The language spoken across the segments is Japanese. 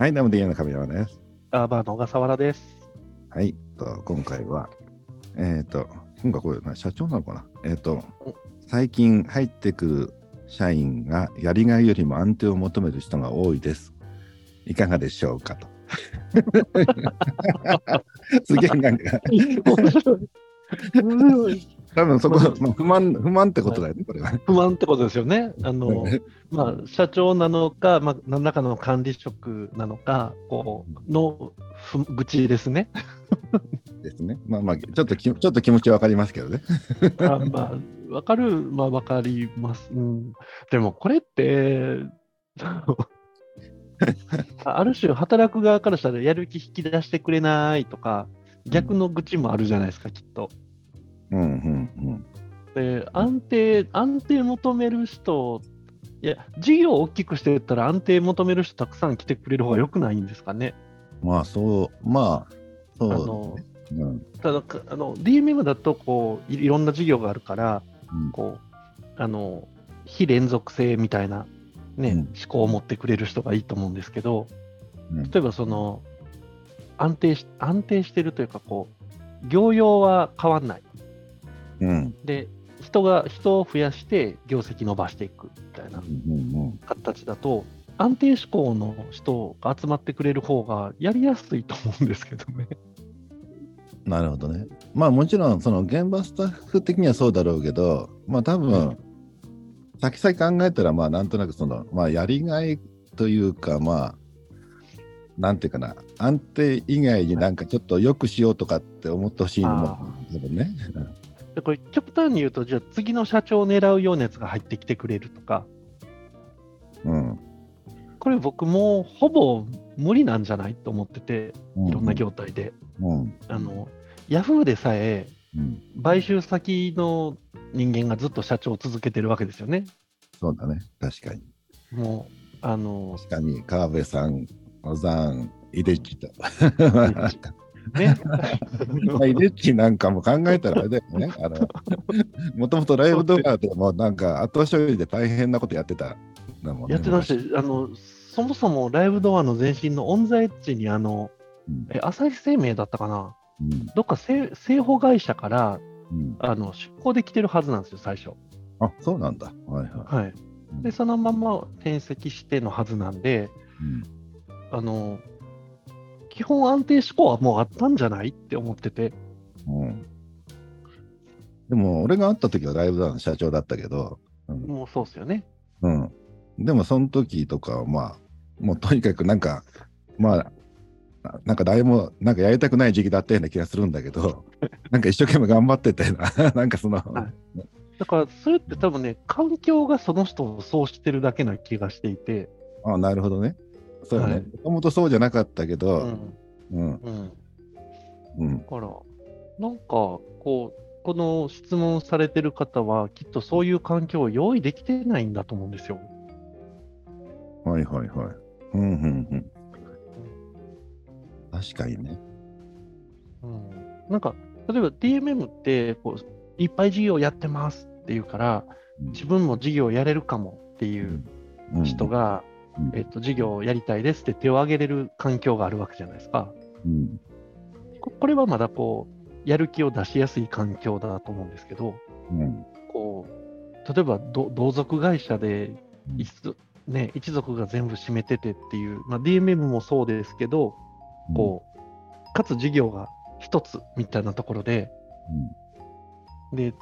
はい、どうも DA の神山です。アーバーの小笠原です。はい、と今回は、えっ、と、今回これ、な社長なのかな？えっ、と、最近入ってくる社員がやりがいよりも安定を求める人が多いです。いかがでしょうかと。すげえなんか、多分そこ、まあ、不満、不満ってことだよね、これは。不満ってことですよね。あの、まあ、社長なのか、まあ、何らかの管理職なのか、こう、のふ愚痴ですね。ですね。まあまあ、ちょっとき、ちょっと気持ちはわかりますけどね。あまあ、わかる、まあ、わかります。うん。でも、これって、ある種、働く側からしたらやる気引き出してくれないとか、逆の愚痴もあるじゃないですか、きっと。うんうんで安定、安定求める人、いや、事業を大きくしていったら安定求める人たくさん来てくれる方が良くないんですかね。うん。まあ、そう、まあ、そうあのうんただかあの DMM だとこういいろんな事業があるから、うんこうあの非連続性みたいな、ねうん思考を持ってくれる人がいいと思うんですけど、うん例えばその安定し安定してるというかこう、業用は変わんない。うんで人が人を増やして業績伸ばしていくみたいな形だと、安定志向の人が集まってくれる方がやりやすいと思うんですけどね。なるほどね。まあもちろんその現場スタッフ的にはそうだろうけど、まあ多分、先々考えたらまあなんとなくその、まあやりがいというかまあ、なんていうかな、安定以外になんかちょっと良くしようとかって思ってほしいのもあ多分ね。でこれ極端に言うと、じゃあ次の社長を狙うようなやつが入ってきてくれるとか、うん。これ僕もうほぼ無理なんじゃないと思ってて、うんいろんな業態で。うん。あの、ヤフーでさえうん。買収先の人間がずっと社長を続けてるわけですよね。そうだね。確かに。もう、あの、確かに川辺さん、小山、井出地と。ね。まあ、イデッチなんかも考えたらあれだよね。あの、もともとライブ動画でもなんか後処理で大変なことやってたね。やってましたあの、そもそもライブドアの前身のオンザエッジに、あの、うんえ朝日生命だったかな、うんどっか製製法会社からうんあの出向できてるはずなんですよ、最初。あ、そうなんだ。はいははい。で、そのまま転籍してのはずなんで、あの、基本安定志向はもうあったんじゃないって思ってて、うんでも、俺が会った時はライブ社長だったけど、うんもうそうっすよね。うん。でも、その時とかは、まあ、もうとにかくなんか、まあ、ななんか誰もなんかやりたくない時期だったような気がするんだけど、なんか一生懸命頑張っててな、なんかその、はいだから、それって多分ね、環境がその人をそうしてるだけな気がしていて、あなるほどね。そうね。はいもともとそうじゃなかったけうど、ん。うん、うん。うん、だから、なんか、こう、この質問されてる方は、きっとそういう環境を用意できてないんだと思うんですよ。はいはいはい。うん、うん、うん。確かにね。うん、なんか、例えば DMM ってこう、いっぱい事業やってますっていうから、自分も事業やれるかもっていううん人、が、うんえっと、事業をやりたいですって手を挙げれる環境があるわけじゃないですか。うん、ここれはまだこう、やる気を出しやすい環境だと思うんですけど、うん、こう、例えばど同族会社で一族、ね、一族が全部占めててっていう、まあ、DMM もそうですけど、こう、かつ事業が一つみたいなところで、で、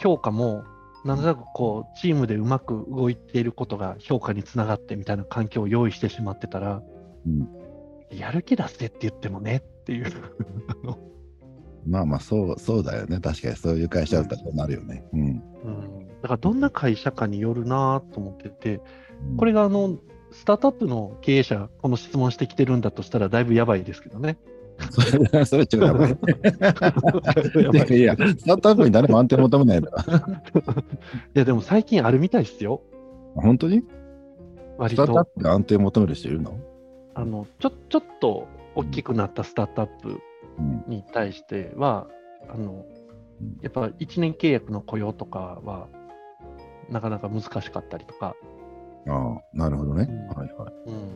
評価も、なんとなくこう、チームでうまく動いていることが評価につながってみたいな環境を用意してしまってたら、うんやる気出せって言ってもねっていう。まあまあ、そう、そうだよね。確かにそういう会社だったらそうなるよね。うん。うん、だからどんな会社かによるなと思ってて、うんこれがあの、スタートアップの経営者、この質問してきてるんだとしたら、だいぶやばいですけどね。それ、それ違うやばい。いやいや、スタートアップに誰も安定求めないんだ。いや、でも最近あるみたいですよ。本当に？割スタートアッと。プで安定求める人いるの？あの、ちょ、ちょっと大きくなったスタートアップうん。に対しては、あのうん、やっぱ1年契約の雇用とかは、なかなか難しかったりとか、ああ、なるほどね。うんはいはい。うん、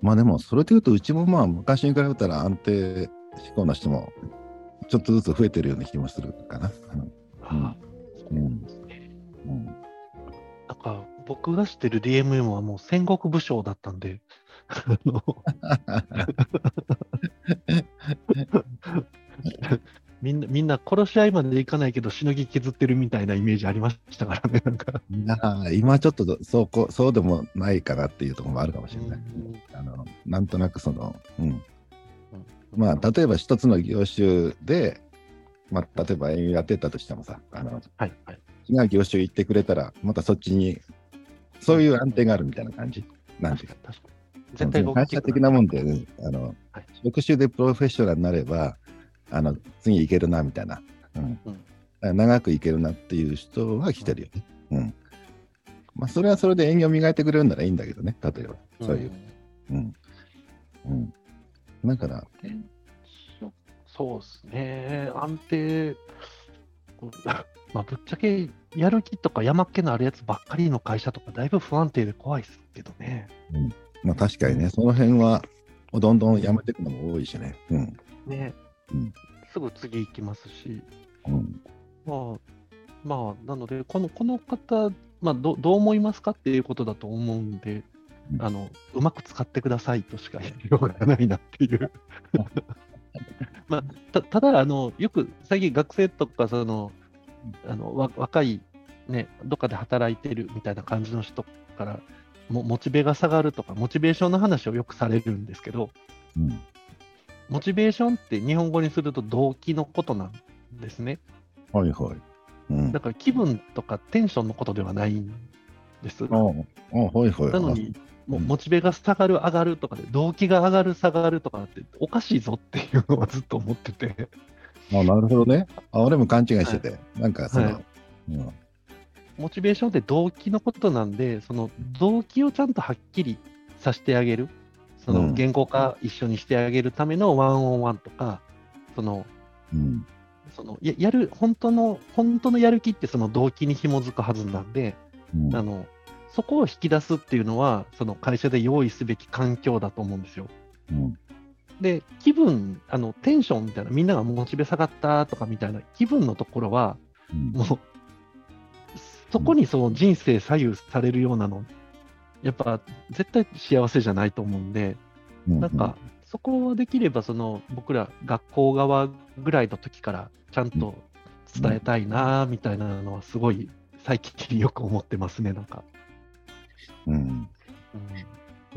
まあでも、それで言うと、うちもまあ昔に比べたら安定志向の人もちょっとずつ増えてるような気もするかな。なんか、僕が知ってる DMM はもう戦国武将だったんで、あ のみんな、みんな殺し合いまでいかないけど、しのぎ削ってるみたいなイメージありましたからね、なんか。いやー今ちょっとそうこそうでもないかなっていうところもあるかもしれない。あのなんとなくその、うん、まあ例えば一つの業種で、まあ、例えばやってたとしてもさあのはい、はい。違う業種行ってくれたらまたそっちにそういう安定があるみたいな感じ？なんていうか。確かに、会社的なもんで、ね、あの、はい。職種でプロフェッショナルになればあの次いけるなみたいな、うんうん長くいけるなっていう人は来てるよね。うんまあ、それはそれで営業磨いてくれるならいいんだけどね、例えば、そういう。うん。うん。だから、うんそそうですね、安定、まあ、ぶっちゃけやる気とか山っ気のあるやつばっかりの会社とか、だいぶ不安定で怖いですけどね。まあ確かにね、その辺は、どんどんやめていくのも多いしね。うん。ね、うんすぐ次行きますし、うん。まあ、まあ、なので、このこの方、まあど、どう思いますかっていうことだと思うんで、うんあのうまく使ってくださいとしか言いようがないなっていう。まあ、たただあの、よく最近学生とかそのあのわ若い、ね、どっかで働いてるみたいな感じの人からもモチベが下がるとか、モチベーションの話をよくされるんですけど、うん。モチベーションって日本語にすると動機のことなんですね。はいはい。うん。だから気分とかテンションのことではないんです。ああ、はいはい。なのに、もううんモチベが下がる、上がるとかで、動機が上がる、下がるとかって、おかしいぞっていうのはずっと思ってて、あなるほどね。あ俺も勘違いしてて、なんかその、はいうんモチベーションって動機のことなんで、その動機をちゃんとはっきりさせてあげる、そうんの言語化一緒にしてあげるためのワンオンワンとか、そのうん。そのややる本当の、本当のやる気ってその動機に紐づくはずなんで、うんあのそこを引き出すっていうのは、その会社で用意すべき環境だと思うんですよ。うんで、気分、あのテンションみたいな、みんながモチベ下がったとかみたいな気分のところは、うんもう、そこにその人生左右されるようなの、やっぱ絶対幸せじゃないと思うんで、うんなんか、そこはできれば、その僕ら学校側ぐらいの時からちゃんと伝えたいなみたいなのは、すごい最近よく思ってますね、なんか。うん。うん。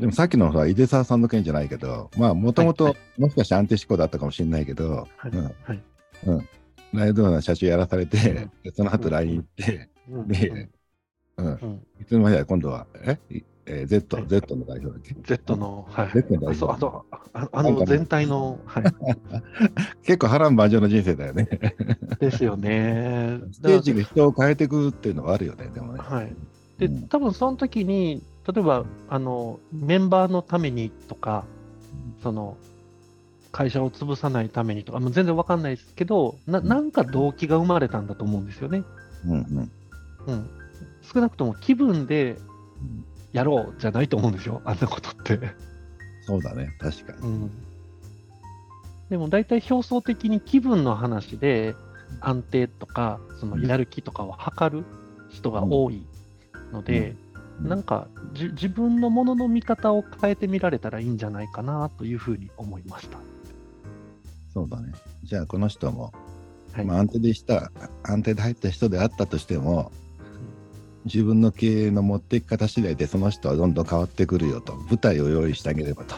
でもさっきのほら井出沢さんの件じゃないけど、まあもともともしかして安定志向だったかもしれないけど、はいうん。はい。ライドの社長やらされて、うん。でその後 LINE 行って、うん。で、うん、うん。いつの間にか今度は、え？いえー Z、はい Z の代表だっけ？Z の、はい、Z の代表あそうあとああの全体の、はい、結構波乱万丈の人生だよね。ですよね。ステージが人を変えていくっていうのはあるよね、でもね。はい。で、うん多分その時に、例えば、あの、メンバーのためにとか、その、会社を潰さないためにとか、もう全然わかんないですけど、ななんか動機が生まれたんだと思うんですよね。うんうんうん。少なくとも気分でやろうじゃないと思うんですよ、あんなことって。そうだね、確かに。うん。でも大体表層的に気分の話で安定とか、そのやる気とかを測る人が多いので、うんなんかじ自分のものの見方を変えてみられたらいいんじゃないかなというふうに思いました。そうだね。じゃあ、この人も、はいまあ、安定でした、安定で入った人であったとしても、自分の経営の持っていき方次第でその人はどんどん変わってくるよと、舞台を用意してあげればと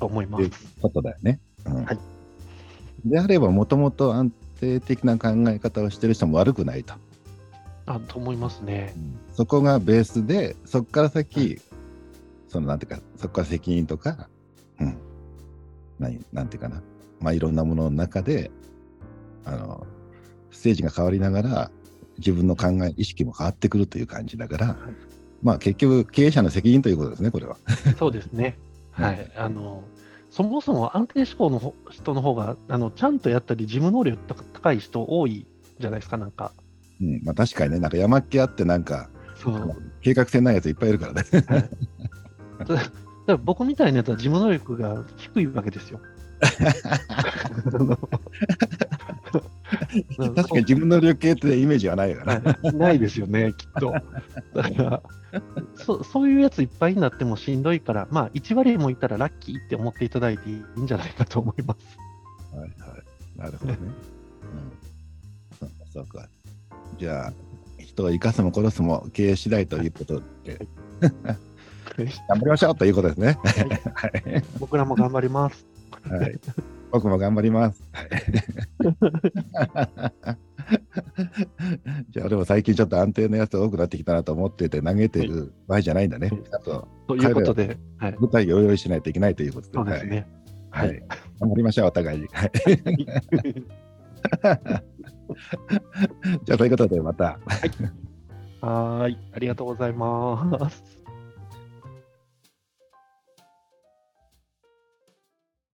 と思いまいうす。ことだよね。うんはいであれば、もともと安定的な考え方をしてる人も悪くないと。あと思いますね。そこがベースで、そこから先、そのなんていうか、そこから責任とか、うん、何なんていうかな、まあいろんなものの中で、あの、ステージが変わりながら、自分の考え、意識も変わってくるという感じだから、まあ結局、経営者の責任ということですね、これは。そうですね。うんはい。あの、そもそも安定志向のほ人の方が、あの、ちゃんとやったり、事務能力高い人多いじゃないですか、なんか。うん、まあ確かにね、なんか山っ気あって、なんか、そう。計画性ないやついっぱいいるからね。から僕みたいなやつは事務能力が低いわけですよ。確かに自分の旅系ってイメージはないから。は いないですよね、きっと。だからそ、そういうやついっぱいになってもしんどいから、まあ、1割もいたらラッキーって思っていただいていいんじゃないかと思います。はいはい。なるほどね。うん、そうかそうか。じゃあ、人を生かすも殺すも経営次第ということで、頑張りましょうということですね。はい。僕らも頑張ります。はい、僕も頑張ります。じゃあ、俺も最近ちょっと安定のやつ多くなってきたなと思ってて投げてる場合じゃないんだね。と、ということで、はい、舞台を用意しないといけないということで。そうですね。はい。はい。頑張りましょう、お互いに。はい。じゃあ、ということで、また。はーい、ありがとうございます。